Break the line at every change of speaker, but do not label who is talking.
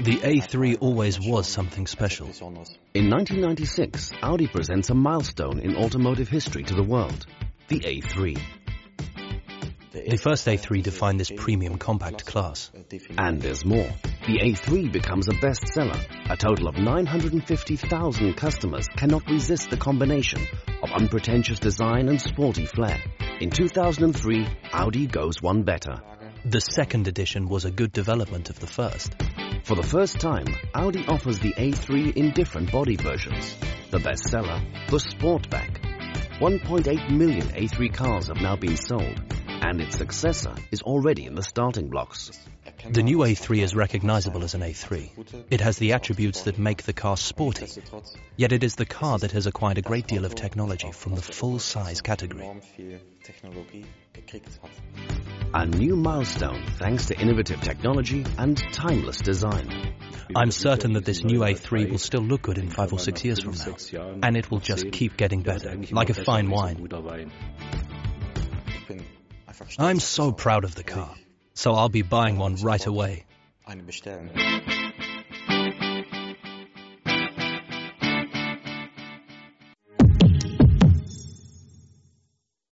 The A3 always was something special.
In 1996, Audi presents a milestone in automotive history to the world, the A3.
The first A3 defined this premium compact class.
And there's more. The A3 becomes a bestseller. A total of 950,000 customers cannot resist the combination of unpretentious design and sporty flair. In 2003, Audi goes one better.
The second edition was a good development of the first.
For the first time, Audi offers the A3 in different body versions. The bestseller, the Sportback. 1.8 million A3 cars have now been sold, and its successor is already in the starting blocks.
The new A3 is recognizable as an A3. It has the attributes that make the car sporty, yet it is the car that has acquired a great deal of technology from the full-size category.
A new milestone thanks to innovative technology and timeless design.
I'm certain that this new A3 will still look good in five or six years from now, and it will just keep getting better, like a fine wine. I'm so proud of the car, so I'll be buying one right away.
Eine bestellen.